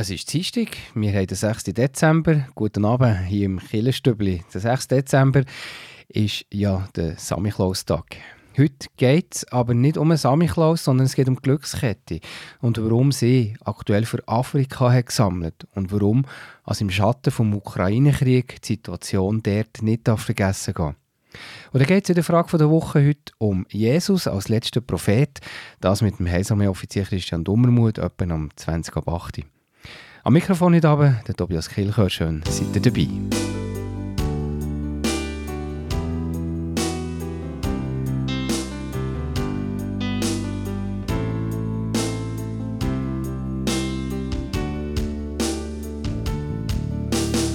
Es ist Dienstag, wir haben den 6. Dezember. Guten Abend hier im Killenstübli. Der 6. Dezember ist ja der Samichlaus-Tag. Heute geht es aber nicht um einen Samichlaus, sondern es geht um die Glückskette und warum sie aktuell für Afrika hat gesammelt und warum als im Schatten vom Ukraine-Krieg die Situation dort nicht vergessen gehen und dann geht es in der Frage der Woche heute um Jesus als letzter Prophet. Das mit dem Heilsarmee-Offizier Christian Dummermuth, etwa am 20 ab 8. Am Mikrofon heute Abend der Tobias Kilchör. Schön, seid ihr dabei.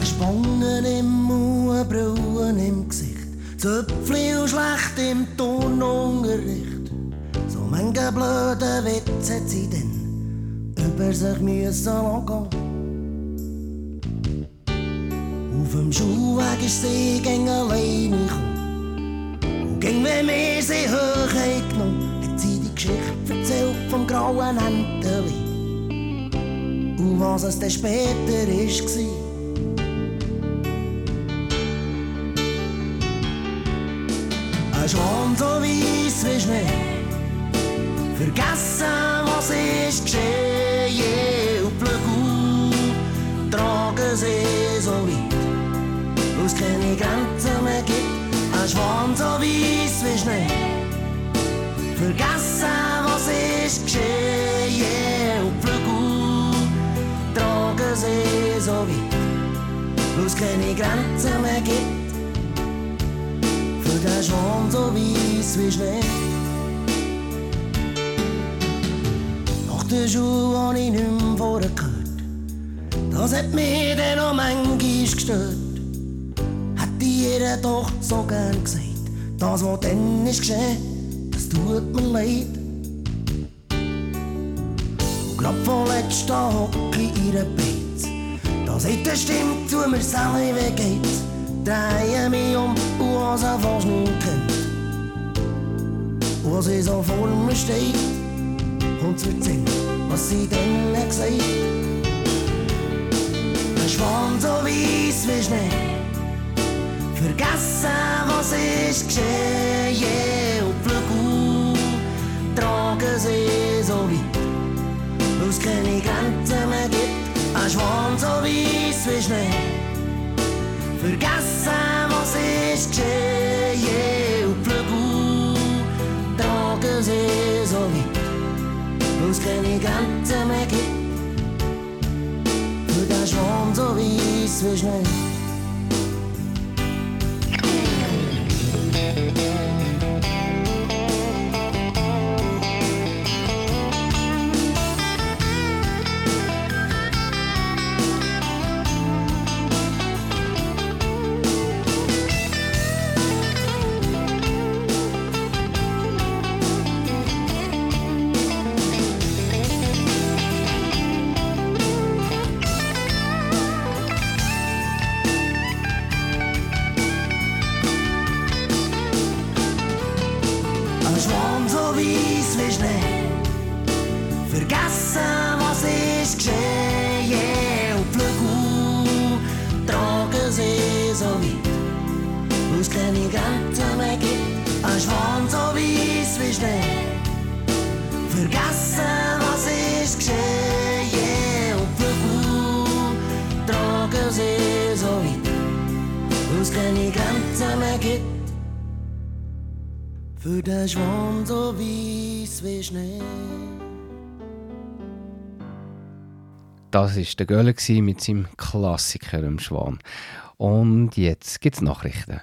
Spangen im Mund, Brüllen im Gesicht, Zöpfli und schlecht im Turnunterricht. So manche blöde Witze hat sie denn über sich müssen lassen. Auf dem Schulweg ist sie gegen alleine gekommen. Und ging, wenn wir sie hoch genommen, hat sie die Geschichte erzählt vom grauen Enteli. Und was es dann später ist, war. Ein Schwan so weiss wie Schnee, vergessen, was ist geschehen. Keine Grenzen mehr gibt. Ein Schwan so weiss wie Schnee, vergessen, was ist geschehen. Und Blöcke tragen sie so weit, es keine Grenzen mehr gibt. Für den Schwan so weiss wie Schnee. Nach der Schule habe ich nicht mehr vorher gehört. Das hat mich dann noch manchmal gestört. Ihr doch so gern gesagt. Das, was dann ist geschehen, das tut mir leid. Und grad vorletzt da hocke ich ihrer Beiz. Da sagt eine Stimme zu mir, Sally, wie geht's? Drehe mich um und was er fast nicht kennt. Und sie so vor mir steht und zu erzählen, was sie denn hat gesagt. Ein Schwan so weiss wie Schnee, vergessen, was ist geschehen. Und Flügel tragen sie so weit, wo es keine Grenzen mehr gibt. Ein Schwan so weiss wie Schnee, vergessen, was ist geschehen. Und Flügel tragen sie so weit wo es keine Grenzen mehr gibt. Für den Schwan so weiss wie Schnee. Das war der Göller mit seinem Klassiker im Schwan. Und jetzt gibt es Nachrichten.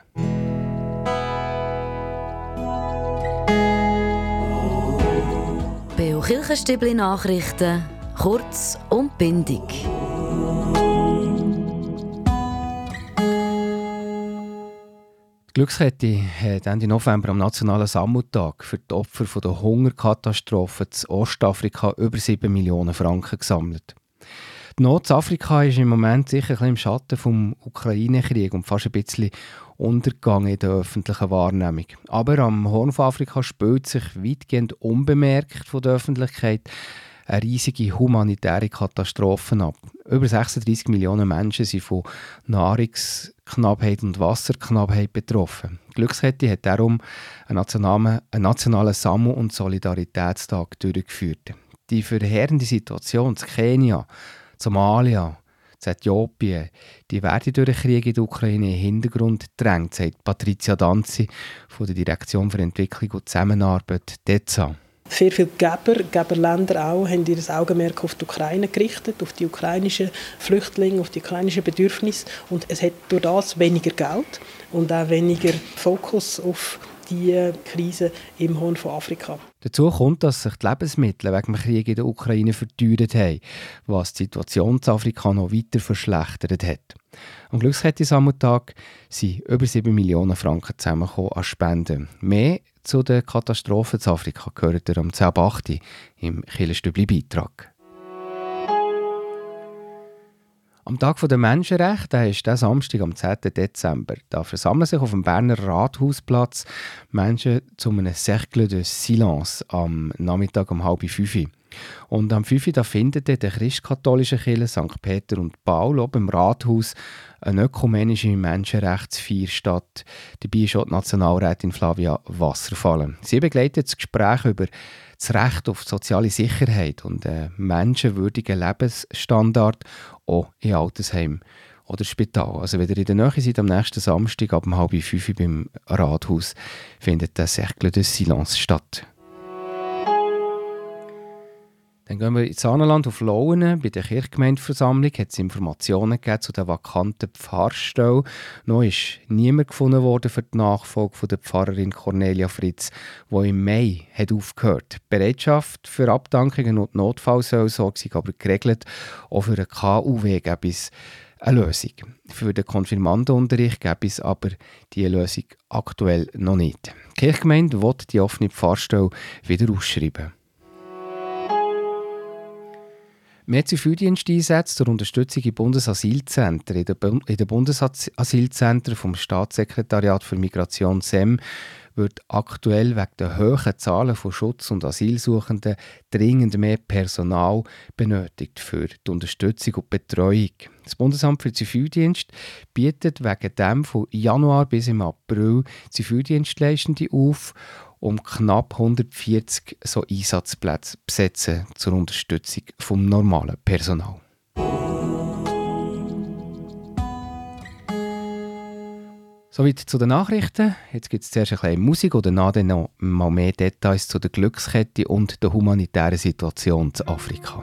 Beo Kirchenstibli Nachrichten, kurz und bindig. Die Glückskette hat Ende November am Nationalen Sammeltag für die Opfer von der Hungerkatastrophe in Ostafrika über 7 Millionen Franken gesammelt. Die Not in Afrika ist im Moment sicher ein im Schatten vom Ukraine-Krieg und fast ein bisschen untergegangen in der öffentlichen Wahrnehmung. Aber am Horn von Afrika spielt sich weitgehend unbemerkt von der Öffentlichkeit eine riesige humanitäre Katastrophe ab. Über 36 Millionen Menschen sind von Nahrungsknappheit und Wasserknappheit betroffen. Die Glückskette hat darum einen nationalen, einen nationalen Sammel- und Solidaritätstag durchgeführt. Die verheerende Situation in Kenia, Somalia, Äthiopien, die werden durch den Krieg in der Ukraine in den Hintergrund gedrängt, sagt Patricia Danzi von der Direktion für Entwicklung und Zusammenarbeit DEZA. Sehr viele Geber, Geberländer auch, haben ihr Augenmerk auf die Ukraine gerichtet, auf die ukrainischen Flüchtlinge, auf die ukrainischen Bedürfnisse. Und es hat durch das weniger Geld und auch weniger Fokus auf die Krise im Horn von Afrika. Dazu kommt, dass sich die Lebensmittel wegen dem Krieg in der Ukraine verteuert haben, was die Situation in Afrika noch weiter verschlechtert hat. Am Glückskette-Sammeltag sind über 7 Millionen Franken zusammengekommen an Spenden. Mehr zu den Katastrophen in Afrika gehört am 10.8. im Killerstübli-Beitrag. Am Tag der Menschenrechte, der ist der Samstag am 10. Dezember. Da versammeln sich auf dem Berner Rathausplatz Menschen zu einem Cercle de Silence am Nachmittag um halb fünf. Und am 5. da findet der christkatholische Kirche St. Peter und Paul oben im Rathaus eine ökumenische Menschenrechtsfeier statt. Dabei ist auch die Nationalrätin Flavia Wasserfallen. Sie begleitet das Gespräch über das Recht auf soziale Sicherheit und einen menschenwürdigen Lebensstandard auch in Altersheim oder Spital. Also wenn ihr in der Nähe seid, am nächsten Samstag ab halb fünf beim Rathaus findet der Cercle de Silence statt. Dann gehen wir ins Saanenland auf Lauen. Bei der Kirchgemeindeversammlung hat es Informationen zu der vakanten Pfarrstelle. Noch ist niemand gefunden worden für die Nachfolge der Pfarrerin Cornelia Fritz, die im Mai hat aufgehört. Die Bereitschaft für Abdankungen und Notfallseelsorge sind aber geregelt. Auch für einen KUW gäbe es eine Lösung. Für den Konfirmandenunterricht gäbe es aber diese Lösung aktuell noch nicht. Die Kirchgemeinde will die offene Pfarrstelle wieder ausschreiben. Mehr Zivildiensteinsätze zur Unterstützung in Bundesasylzentren. In den, den Bundesasylzentren vom Staatssekretariat für Migration SEM wird aktuell wegen der hohen Zahlen von Schutz- und Asylsuchenden dringend mehr Personal benötigt für die Unterstützung und Betreuung. Das Bundesamt für Zivildienst bietet wegen dem von Januar bis im April Zivildienstleistende auf um knapp 140 so Einsatzplätze besetzen zur Unterstützung vom normalen Personal. Soweit zu den Nachrichten. Jetzt gibt es zuerst ein bisschen Musik oder nachher noch mal mehr Details zu der Glückskette und der humanitären Situation in Afrika.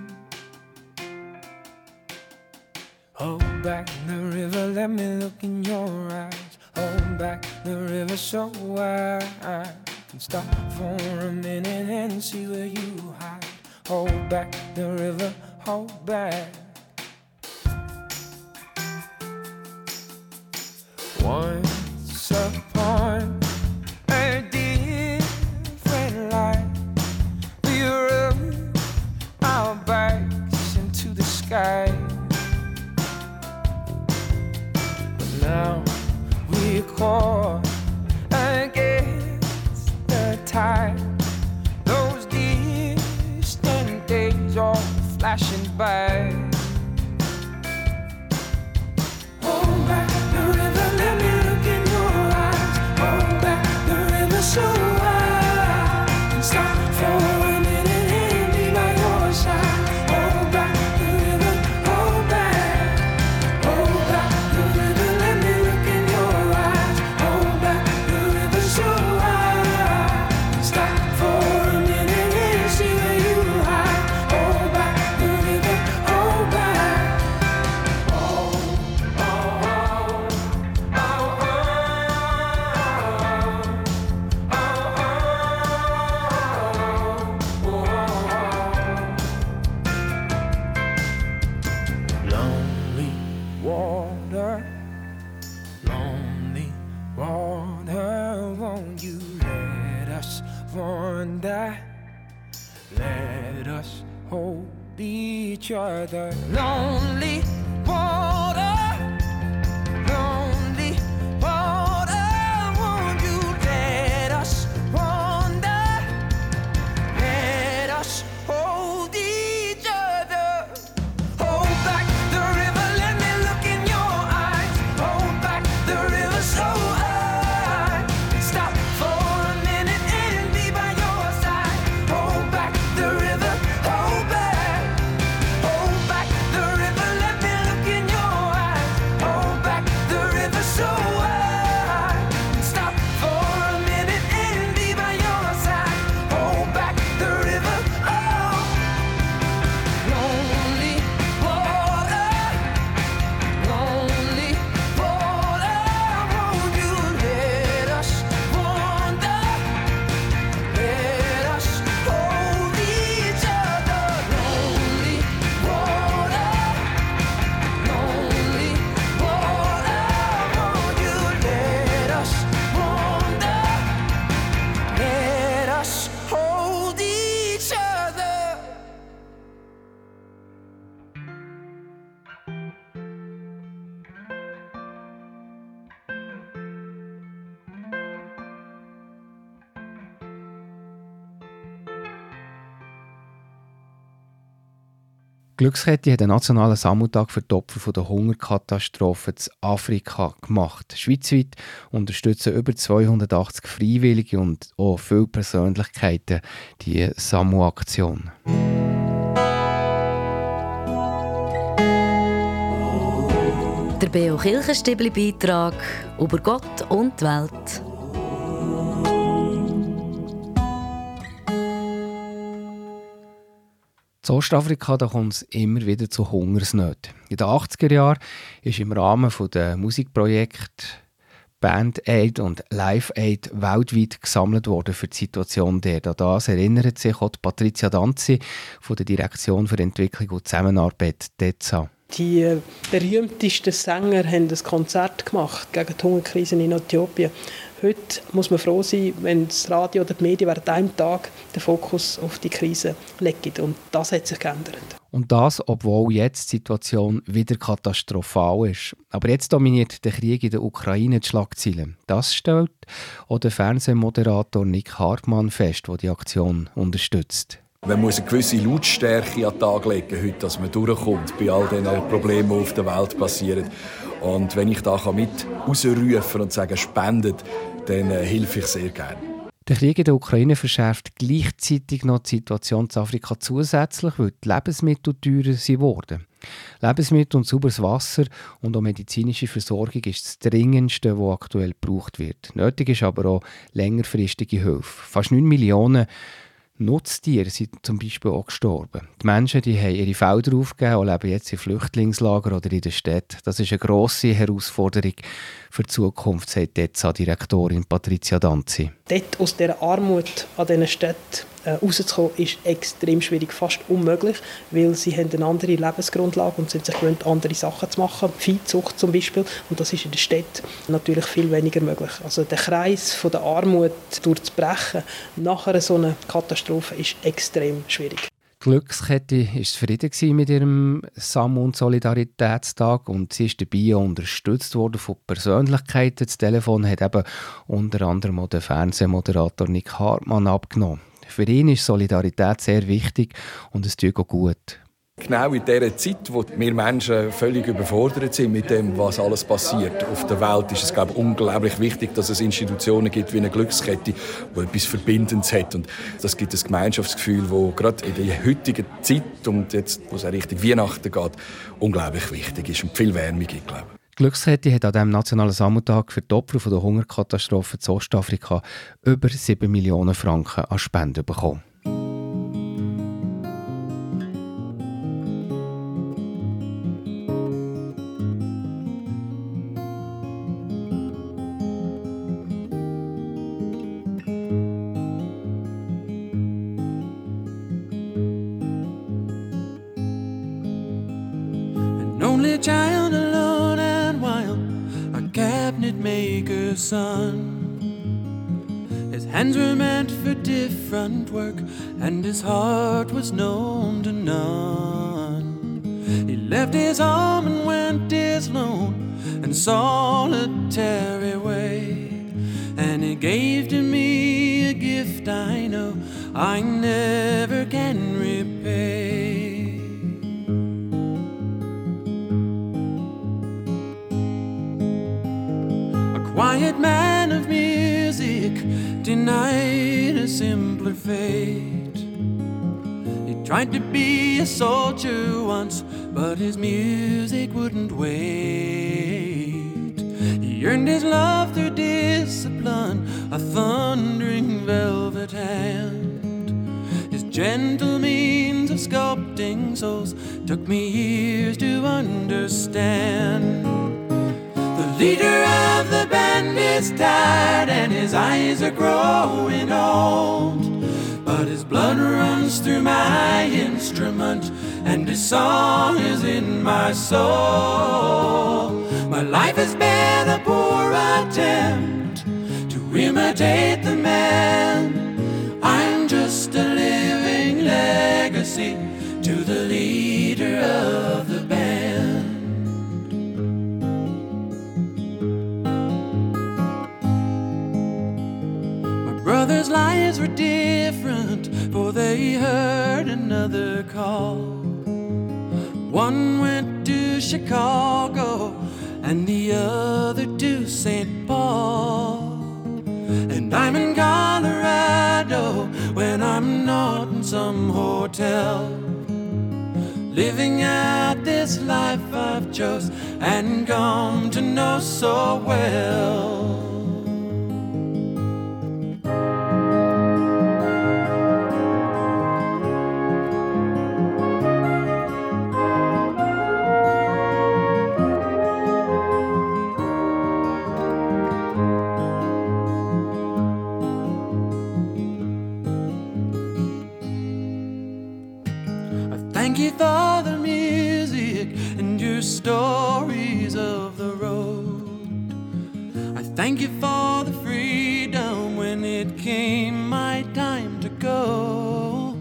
Hold back the river, let me look in your eyes. Hold back the river so I can stop for a minute and see where you hide. Hold back the river, hold back. Once each other. Lonely Glückskette hat einen nationalen Sammeltag für die Opfer der Hungerkatastrophe in Afrika gemacht. Schweizweit unterstützen über 280 Freiwillige und auch viele Persönlichkeiten die Samu-Aktion. Der Beo Kirchenstibli-Beitrag über Gott und die Welt. In Ostafrika kommt es immer wieder zu Hungersnöten. In den 80er Jahren ist im Rahmen der Musikprojekte Band Aid und Live Aid weltweit gesammelt worden für die Situation der. An das erinnert sich auch Patricia Danzi von der Direktion für Entwicklung und Zusammenarbeit DEZA. Die berühmtesten Sänger haben ein Konzert gemacht gegen die Hungerkrise in Äthiopien. Heute muss man froh sein, wenn das Radio oder die Medien während einem Tag den Fokus auf die Krise legen. Und das hat sich geändert. Und das, obwohl jetzt die Situation wieder katastrophal ist. Aber jetzt dominiert der Krieg in der Ukraine die Schlagzeilen. Das stellt auch der Fernsehmoderator Nick Hartmann fest, der die Aktion unterstützt. Man muss eine gewisse Lautstärke an den Tag legen, heute, dass man durchkommt bei all den Problemen, die auf der Welt passieren. Und wenn ich da mit rausrufen und sagen, spendet, dann äh, helfe ich sehr gerne. Der Krieg in der Ukraine verschärft gleichzeitig noch die Situation in Afrika zusätzlich, weil die Lebensmittel teurer geworden. Lebensmittel und sauberes Wasser und auch medizinische Versorgung ist das Dringendste, was aktuell gebraucht wird. Nötig ist aber auch längerfristige Hilfe. Fast 9 Millionen Nutztiere sind zum Beispiel auch gestorben. Die Menschen die haben ihre Felder aufgegeben und leben jetzt in Flüchtlingslagern oder in der Stadt. Das ist eine grosse Herausforderung für die Zukunft, sagt die ETSA-Direktorin Patricia Danzi. Dort aus dieser Armut an diesen Städten äh, rauszukommen, ist extrem schwierig, fast unmöglich, weil sie haben eine andere Lebensgrundlage und sind sich gewöhnt, andere Sachen zu machen, Viehzucht zum Beispiel, und das ist in der Stadt natürlich viel weniger möglich. Also der Kreis von der Armut durchzubrechen nach einer so einer Katastrophe ist extrem schwierig. Die Glückskette war zufrieden mit ihrem und Solidaritätstag und sie ist dabei unterstützt worden von Persönlichkeiten. Das Telefon hat eben unter anderem auch der Fernsehmoderator Nick Hartmann abgenommen. Für ihn ist Solidarität sehr wichtig und es tut auch gut. Genau in dieser Zeit, wo wir Menschen völlig überfordert sind mit dem, was alles passiert auf der Welt, ist es glaube ich, unglaublich wichtig, dass es Institutionen gibt wie eine Glückskette, die etwas Verbindendes hat. Und das gibt ein Gemeinschaftsgefühl, das gerade in der heutigen Zeit und jetzt, wo es Richtung Weihnachten geht, unglaublich wichtig ist und viel Wärme gibt, glaube ich. Glückskette hat an diesem Nationalen Sammeltag für die Opfer von der Hungerkatastrophe in Ostafrika über 7 Millionen Franken an Spenden bekommen. Only child maker's son. His hands were meant for different work, and his heart was known to none. He left his home and went his lone and solitary way, and he gave to me a gift I know I never can repay. Quiet man of music denied a simpler fate. He tried to be a soldier once, but his music wouldn't wait. He earned his love through discipline, a thundering velvet hand. His gentle means of sculpting souls took me years to understand. Leader of the band is tired and his eyes are growing old. But his blood runs through my instrument and his song is in my soul. My life has been a poor attempt to imitate the man. I'm just a living legacy to the leader of the brothers' lives were different, for they heard another call. One went to Chicago, and the other to St. Paul. And I'm in Colorado when I'm not in some hotel. Living out this life I've chose and come to know so well. Thank you for the freedom when it came my time to go.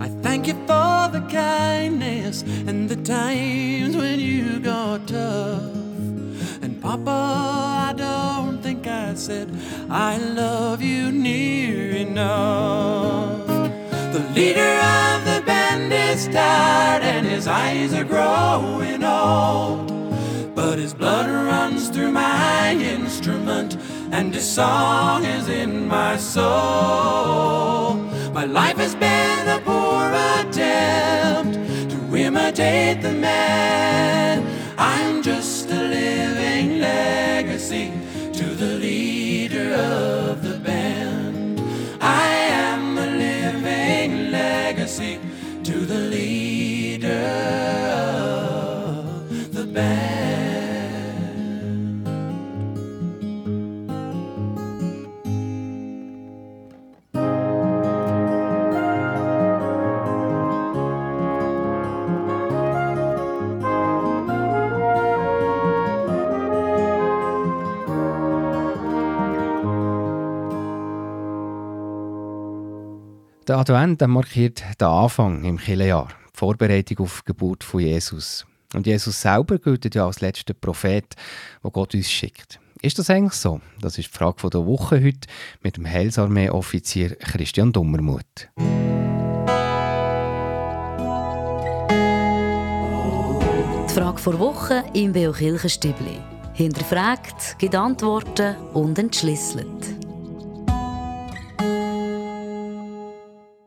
I thank you for the kindness and the times when you got tough. And Papa, I don't think I said I love you near enough. The leader of the band is tired and his eyes are growing old. But his blood runs through my instrument and his song is in my soul. My life has been a poor attempt to imitate the man. I'm just a living legacy to the leader of the Advent markiert den Anfang im Kirchenjahr, die Vorbereitung auf die Geburt von Jesus. Und Jesus selber gilt ja als letzter Prophet, wo Gott uns schickt. Ist das eigentlich so? Das ist die Frage der Woche heute mit dem Heilsarmee-Offizier Christian Dummermuth. Die Frage vor Woche im Beo Kirchenstübli. Hinterfragt, gibt Antworten und entschlüsselt.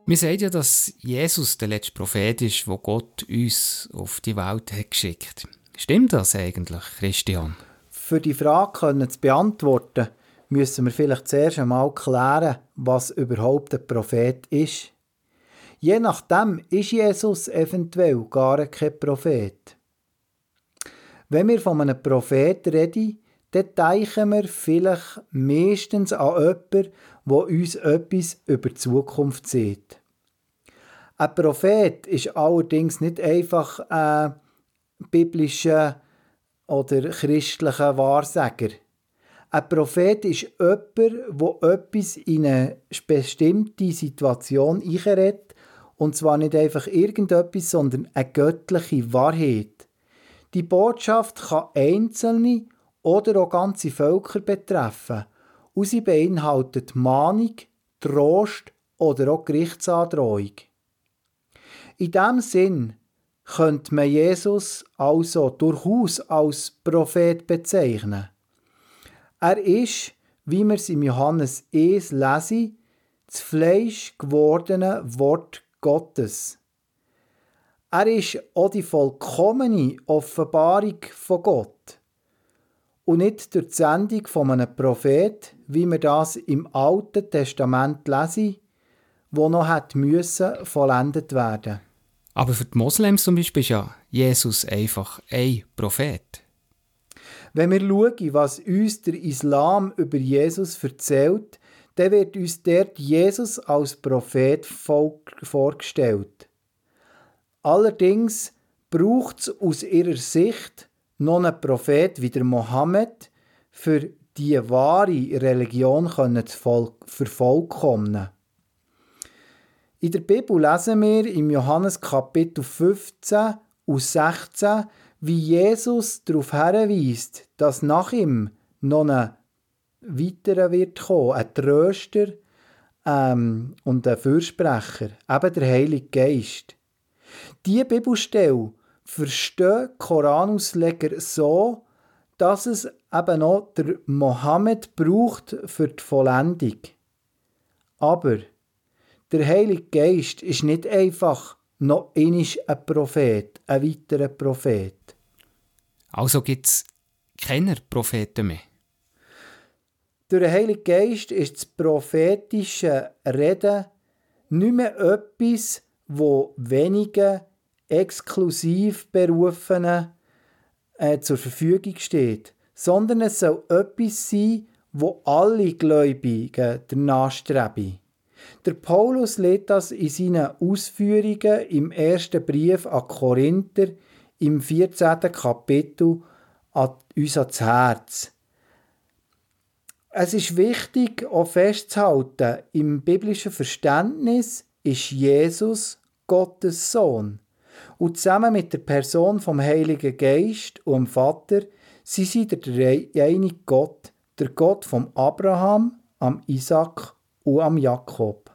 Wir sagen ja, dass Jesus der letzte Prophet ist, wo Gott uns auf die Welt hat geschickt. Stimmt das eigentlich, Christian? Für die Frage können zu beantworten, müssen wir vielleicht zuerst einmal klären, was überhaupt ein Prophet ist. Je nachdem ist Jesus eventuell gar kein Prophet. Wenn wir von einem Prophet reden, dann denken wir vielleicht meistens an jemanden, der uns etwas über die Zukunft sieht. Ein Prophet ist allerdings nicht einfach ein biblischer oder christlicher Wahrsager. Ein Prophet ist jemand, der etwas in eine bestimmte Situation einredet, und zwar nicht einfach irgendetwas, sondern eine göttliche Wahrheit. Die Botschaft kann einzelne oder auch ganze Völker betreffen und sie beinhaltet Mahnung, Trost oder auch Gerichtsandrohung. In diesem Sinn könnte man Jesus also durchaus als Prophet bezeichnen. Er ist, wie wir es im Johannes 1 lesen, das Fleisch gewordene Wort Gottes. Er ist auch die vollkommene Offenbarung von Gott. Und nicht durch die Sendung von einem Prophet, wie wir das im Alten Testament lesen, wo noch hat müssen vollendet werden. Aber für die Moslems zum Beispiel ist ja Jesus einfach ein Prophet. Wenn wir schauen, was uns der Islam über Jesus erzählt, dann wird uns dort Jesus als Prophet vorgestellt. Allerdings braucht es aus ihrer Sicht noch einen Prophet wie der Mohammed, für die wahre Religion zu vervollkommnen. In der Bibel lesen wir im Johannes Kapitel 15 und 16, wie Jesus darauf hinweist, dass nach ihm noch ein weiterer wird kommen, ein Tröster ähm, und ein Fürsprecher, eben der Heilige Geist. Diese Bibelstelle verstehen Koranausleger so, dass es eben noch der Mohammed braucht für die Vollendung. Aber der Heilige Geist ist nicht einfach noch ein Prophet, ein weiterer Prophet. Also gibt es keine Propheten mehr. Durch den Heiligen Geist ist das prophetische Reden nicht mehr etwas, wo wenige exklusiv Berufenen äh, zur Verfügung steht, sondern es soll etwas sein, wo alle Gläubigen danach streben. Der Paulus lädt das in seinen Ausführungen im ersten Brief an Korinther im 14. Kapitel an uns ans Herz. Es ist wichtig, auch festzuhalten, im biblischen Verständnis ist Jesus Gottes Sohn. Und zusammen mit der Person vom Heiligen Geist und dem Vater sind sie der einige Gott, der Gott vom Abraham, am Isaac und am Jakob.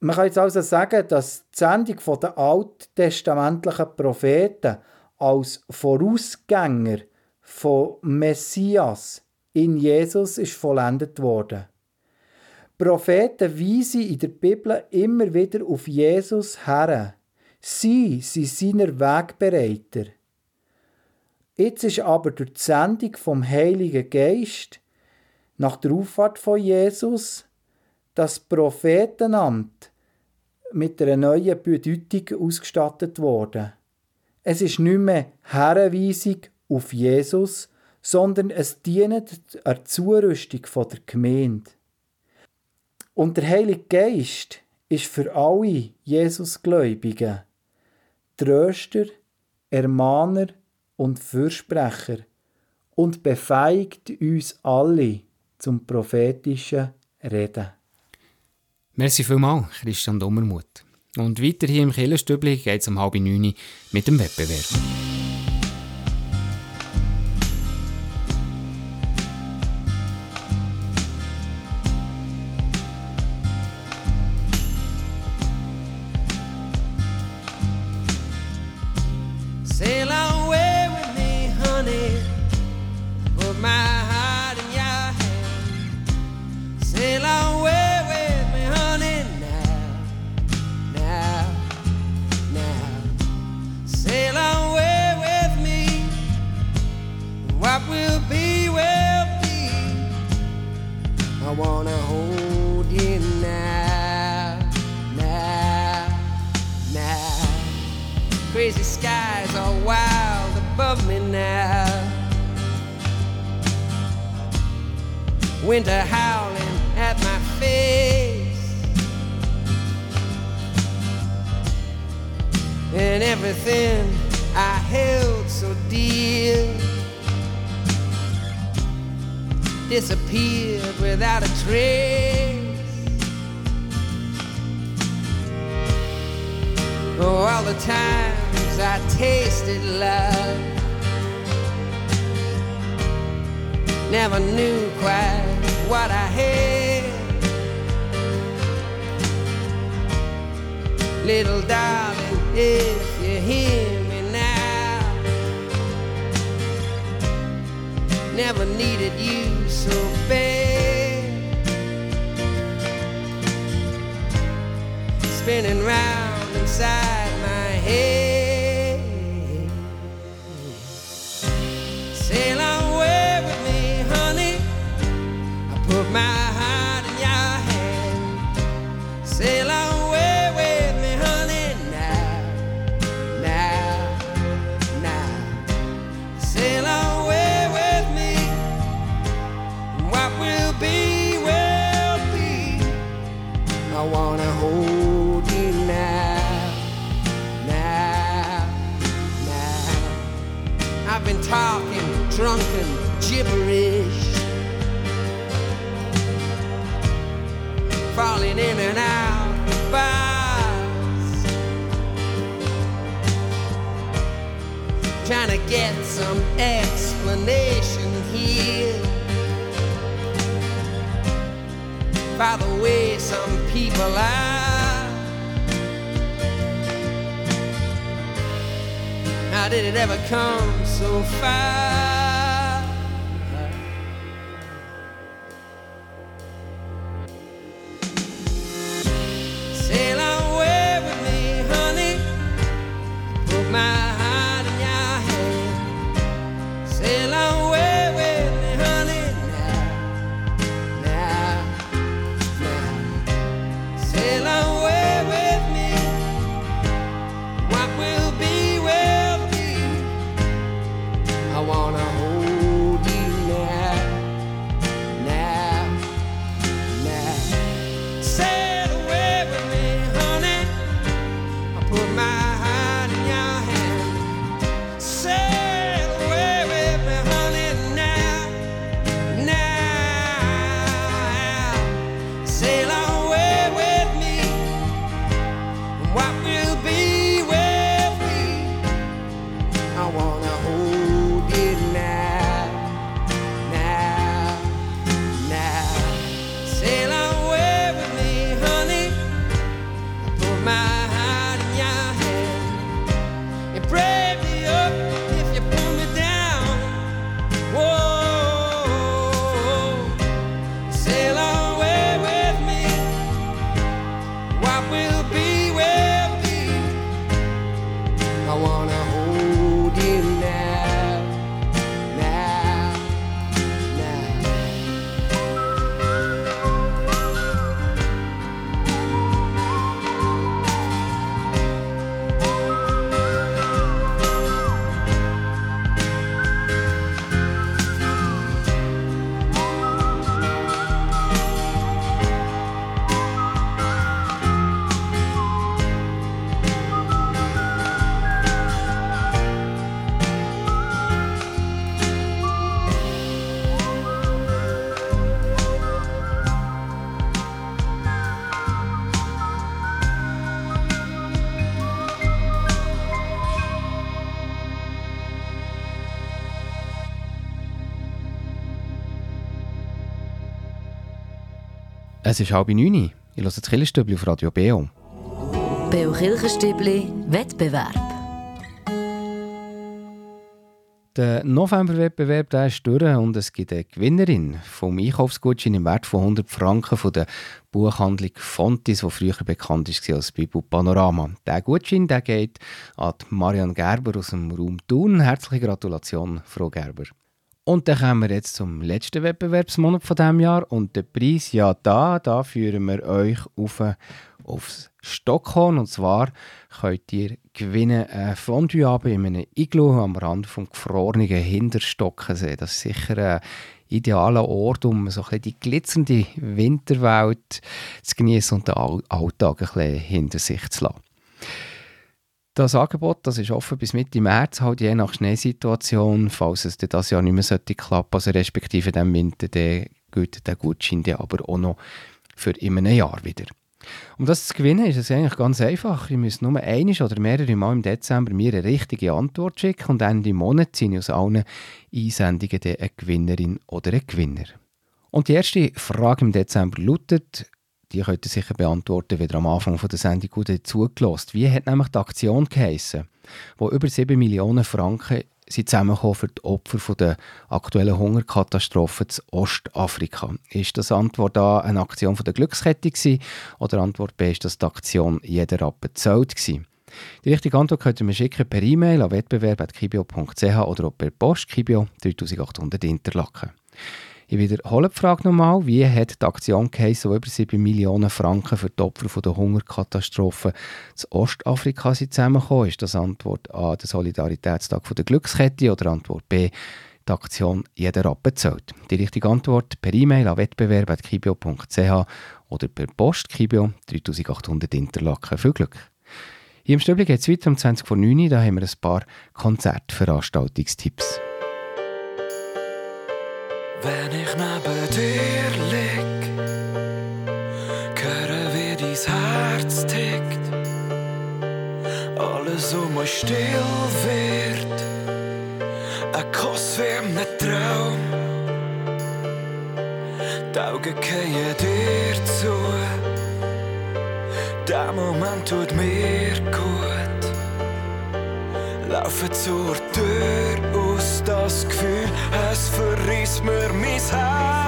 Man kann jetzt also sagen, dass die Sendung der alttestamentlichen Propheten als Vorausgänger von Messias in Jesus ist vollendet worden. Propheten weisen in der Bibel immer wieder auf Jesus her. Sie sind seiner Wegbereiter. Jetzt ist aber durch die Sendung vom Heiligen Geist nach der Auffahrt von Jesus das Prophetenamt mit einer neuen Bedeutung ausgestattet worden. Es ist nicht mehr Herrenweisung auf Jesus, sondern es dient der Zurüstung der Gemeinde. Und der Heilige Geist ist für alle Jesusgläubigen Tröster, Ermahner und Fürsprecher und befähigt uns alle zum prophetischen Reden. Merci vielmals, Christian Dummermuth. Und weiter hier im Killerstübli geht es um halb neun mit dem Wettbewerb. Trace. Oh, all the times I tasted love, never knew quite what I had. Little darling, if you hear me now, never needed you so bad. Spinning round inside my head. Gibberish. falling in and out bars. Trying to get some explanation here by the way some people are. How did it ever come so far? Es ist halb neun. Ich höre das Killerstübli auf Radio Beo. Beo Kirchenstübli Wettbewerb. Der Novemberwettbewerb ist durch und es gibt eine Gewinnerin vom Einkaufsgutschein im Wert von 100 Franken von der Buchhandlung Fontis, die früher bekannt war als Bibu Panorama. Der Gutschein der geht an Marianne Gerber aus dem Raum Thun. Herzliche Gratulation, Frau Gerber. Und dann kommen wir jetzt zum letzten Wettbewerbsmonat von diesem Jahr und der Preis, ja da, da führen wir euch auf, aufs Stockholm und zwar könnt ihr gewinnen ein Fondue in einem Iglu am Rand vom gefrorenen Hinterstockensee. Das ist sicher ein idealer Ort, um so ein die glitzernde Winterwelt zu genießen und den All- Alltag ein bisschen hinter sich zu lassen. Das Angebot das ist offen bis Mitte März, halt je nach Schneesituation, falls es das Jahr nicht mehr sollte klappen, also respektive dem Winter, dann gilt der Gutschein dann aber auch noch für immer ein Jahr wieder. Um das zu gewinnen, ist es eigentlich ganz einfach. Ihr müsst nur einmal oder mehrere Mal im Dezember mir eine richtige Antwort schicken und Ende Monat ich aus allen Einsendungen eine Gewinnerin oder einen Gewinner. Und die erste Frage im Dezember lautet, die könnt ihr sicher beantworten, wenn ihr am Anfang von der Sendung gut zugelassen Wie hat nämlich die Aktion geheissen, wo über 7 Millionen Franken zusammengekommen für die Opfer von der aktuellen Hungerkatastrophe in Ostafrika. Ist das Antwort A eine Aktion von der Glückskette gewesen, oder Antwort B ist das die Aktion «Jeder Rappen zählt» gewesen? Die richtige Antwort könnt ihr mir schicken per E-Mail an wettbewerb.kibio.ch oder per Post Kibio 3800 Interlaken. Ich wiederhole die Frage nochmal. Wie hat die Aktion geheißen, wo über 7 Millionen Franken für die Opfer von der Hungerkatastrophe in Ostafrika zusammengekommen? Ist das Antwort A, der Solidaritätstag von der Glückskette oder Antwort B, die Aktion «Jeder Rappen zählt»? Die richtige Antwort per E-Mail an wettbewerb.kibio.ch oder per Post Kibio 3800 Interlaken. Viel Glück! Hier im Stübli geht es weiter um 20 vor 9 Uhr. Da haben wir ein paar Konzertveranstaltungstipps. Wenn ich neben dir lieg, höre wie dein Herz tickt, alles um mich still wird, ein Kuss wie ein Traum, die Augen gehen dir zu, der Moment tut mir gut, laufe zur Tür aus, das Gefühl, es verriss mir mein Herz.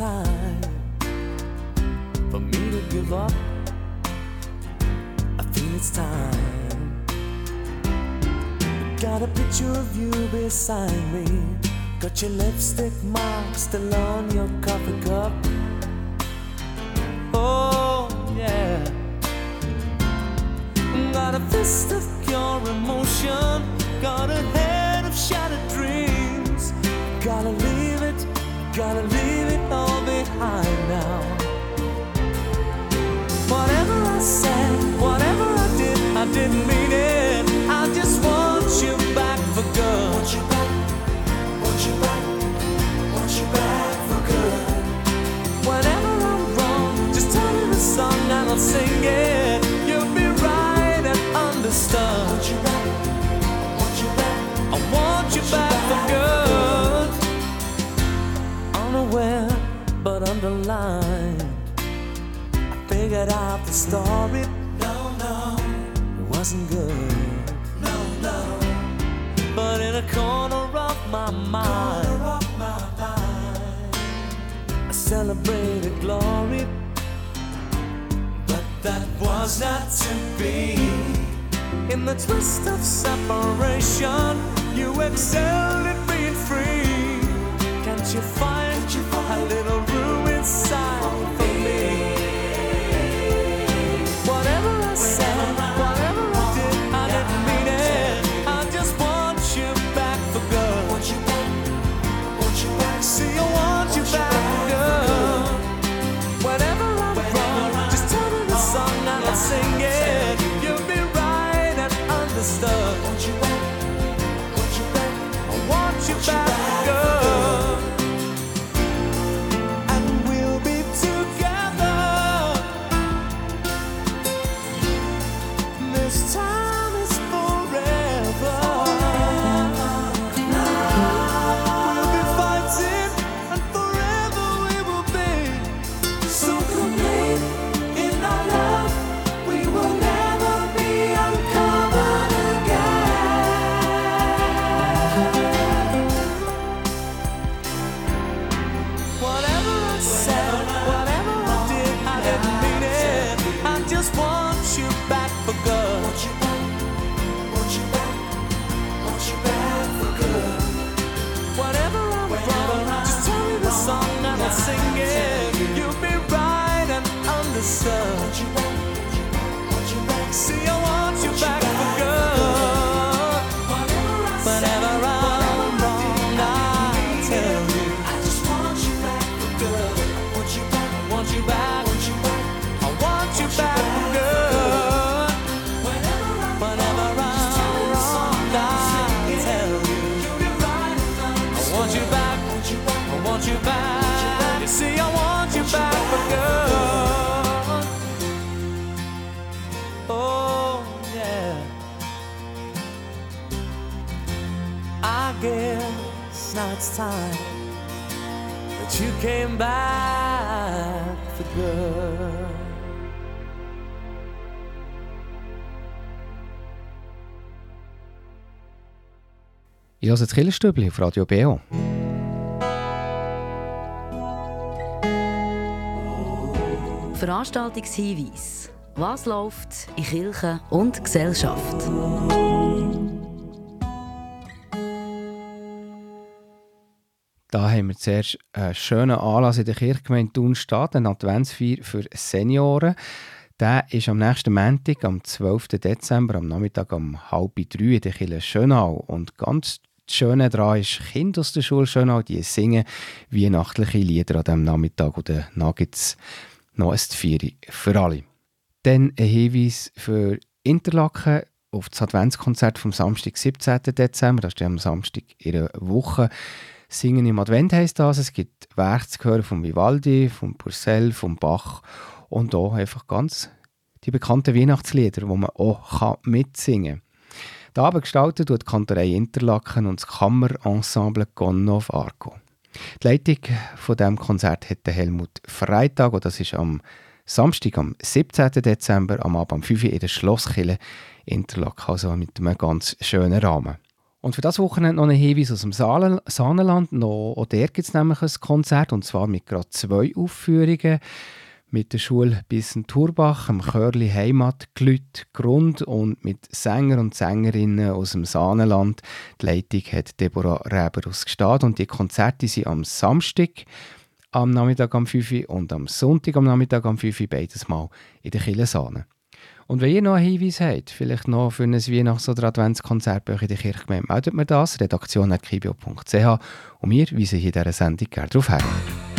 Time for me to give up. I feel it's time. Got a picture of you beside me. Got your lipstick mark still on your coffee cup. Oh, yeah. Got a fist of pure emotion. Got a head of shattered dreams. Gotta leave it, gotta leave it all behind now. Whatever I said, whatever I did, I didn't mean Figured out the story. No, no, it wasn't good. No, no. But in a corner of my mind, I celebrated glory. But that was not to be. In the twist of separation, you excelled at being free. Can't you find a little room inside came back for good. Ich höre das Killerstübli auf Radio BO. Veranstaltungshinweis. Was läuft in Kirche und Gesellschaft? Da haben wir zuerst einen schönen Anlass in der Kirchgemeinde Thunstadt, eine Adventsfeier für Senioren. Der ist am nächsten Montag, am 12. Dezember, am Nachmittag um halb drei in der Kirche Schönau. Und ganz das Schöne daran ist, Kinder aus der Schule Schönau, die singen weihnachtliche Lieder an diesem Nachmittag. Und dann gibt es noch ein Vieri für alle. Dann ein Hinweis für Interlaken auf das Adventskonzert vom Samstag, 17. Dezember. Das ist am Samstag in einer Woche. Singen im Advent heisst das. Es gibt Werke zu von Vivaldi, von Purcell, von Bach und auch einfach ganz die bekannten Weihnachtslieder, die man auch kann mitsingen kann. Die Abend gestaltet tut die Kantorei Interlaken und das Kammerensemble Gonov Arco. Die Leitung von diesem Konzert hat Helmut Freitag und das ist am Samstag, am 17. Dezember, am Abend um 5 Uhr in der Schlosskille Interlaken, also mit einem ganz schönen Rahmen. Und für das Wochenende noch ein Hinweis aus dem Saanenland. Auch der gibt es nämlich ein Konzert, und zwar mit gerade zwei Aufführungen. Mit der Schule Bissen-Turbach, dem Chörli Heimat, Glüt, Grund und mit Sänger und Sängerinnen aus dem Saanenland. Die Leitung hat Deborah Reber aus Gstaad und die Konzerte sind am Samstag am Nachmittag am 5 Uhr und am Sonntag am Nachmittag am 5 Uhr beides mal in der Kille Sahne. Und wenn ihr noch einen Hinweis habt, vielleicht noch für ein Weihnachts- oder Adventskonzert bei euch in der Kirchgemeinde, meldet mir das, redaktion.kibio.ch und wir weisen hier in dieser Sendung gerne darauf hin.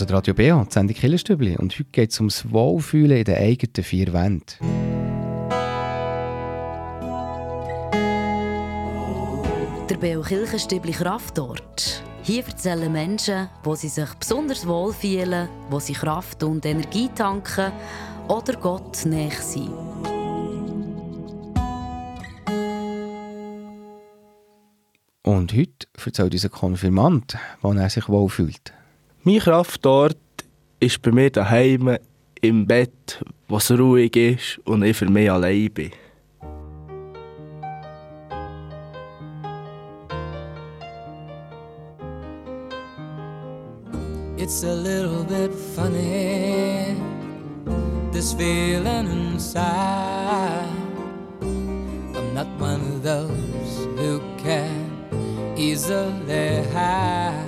hören Radio BA, die Sendung Killerstübli. Und heute geht es ums Wohlfühlen in den eigenen vier Wänden. Der BO Kirchenstübli Kraftort. Hier erzählen Menschen, wo sie sich besonders wohlfühlen, wo sie Kraft und Energie tanken oder Gott näher sind. Und heute erzählt unser Konfirmant, wann er sich wohlfühlt. Meine Kraft dort ist bei mir daheim im Bett, wo es ruhig ist und ich für mich allein bin. It's a little bit funny, this feeling inside. I'm not one of those who can easily hide.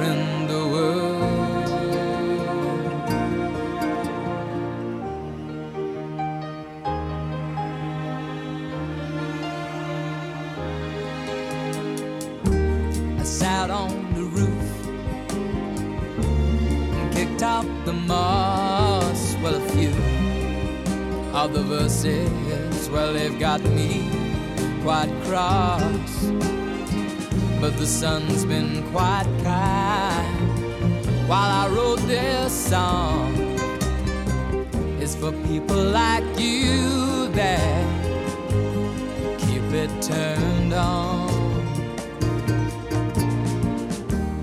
on the roof and kicked out the moss. Well, a few of the verses, well, they've got me quite cross. But the sun's been quite kind while I wrote this song. It's for people like you that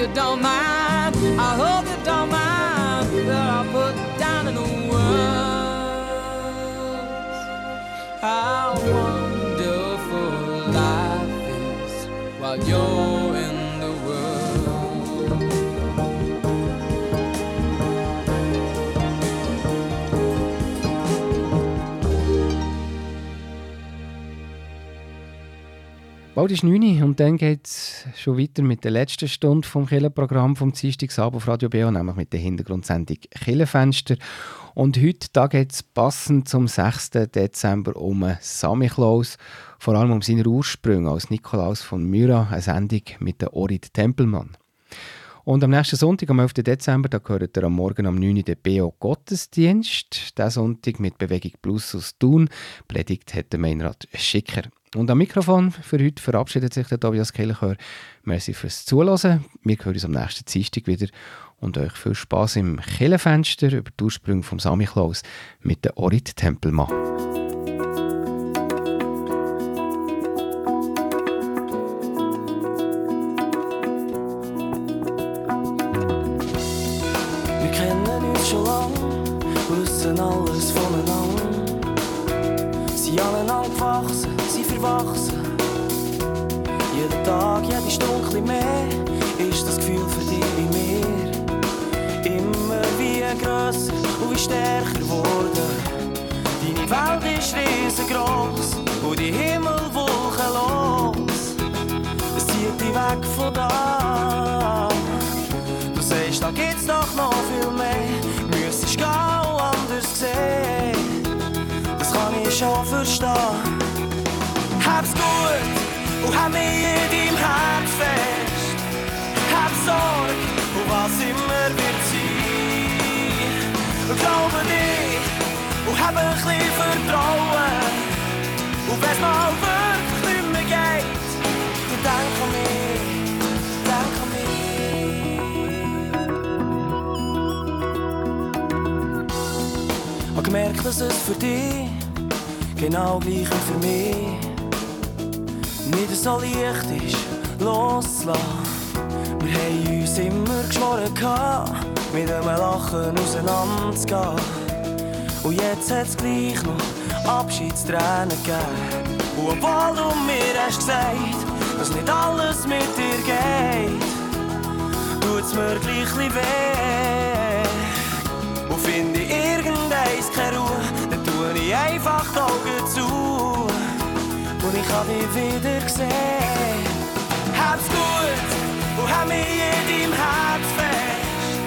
you don't mind. Bald ist 9 Uhr und dann geht es schon weiter mit der letzten Stunde vom Killenprogramm vom Dienstagsabend auf Radio BO, nämlich mit der Hintergrundsendung Killenfenster. Und heute da geht es passend zum 6. Dezember um Sammy Klaus, vor allem um seine Ursprünge als Nikolaus von Myra, eine Sendung mit der Orit Tempelmann. Und am nächsten Sonntag, am 11. Dezember, da gehört er am Morgen um 9 Uhr den BO Gottesdienst. Der Sonntag mit Bewegung Plus aus Thun. Predigt hat der Meinrad Schicker. Und am Mikrofon für heute verabschiedet sich der Tobias Kelchör. Merci fürs Zuhören. Wir hören uns am nächsten Dienstag wieder und euch viel Spaß im Killenfenster über die Ursprünge vom Samichlaus mit der Orit Tempelmann. uns schon lang, wissen alles voneinander. Sie aneinander gewachsen, sie verwachsen. Jeden Tag, jede Stunde mehr, ist das Gefühl für dich wie mir. Immer wie grösser und wie stärker geworden. Deine Welt ist riesengroß und die Himmel wolkenlos. Es zieht dich weg von da. Du sagst, da gibt's doch noch viel mehr. Müsstest und anders sehen. Das kann ich schon verstehen. Gut und hab mich in deinem Herz fest. Hab Sorge und was immer wird sein. Und glaube dich und hab ein bisschen Vertrauen. Und wenn's mal wirklich nicht mehr geht, dann denk an mich, denk an mich. Hab gemerkt, dass es für dich genau gleich wie für mich nicht so leicht ist, loszulassen. Wir haben uns immer geschworen, mit einem Lachen auseinanderzugehen. Und jetzt hat's gleich noch Abschiedstränen gegeben. Und obwohl du mir hast gesagt, dass nicht alles mit dir geht, tut's mir gleich weh. Und finde ich irgendeins keine Ruhe, dann tue ich einfach die Augen ich hab dich wieder gesehen. Hab's gut und hab mich in deinem Herz fest.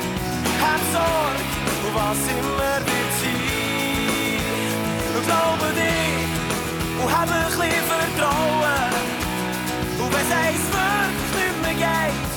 Hab Sorge und was immer wird sein. Und glaube dich und hab ein bisschen Vertrauen. Und wenn's eins wirklich nicht mehr geht,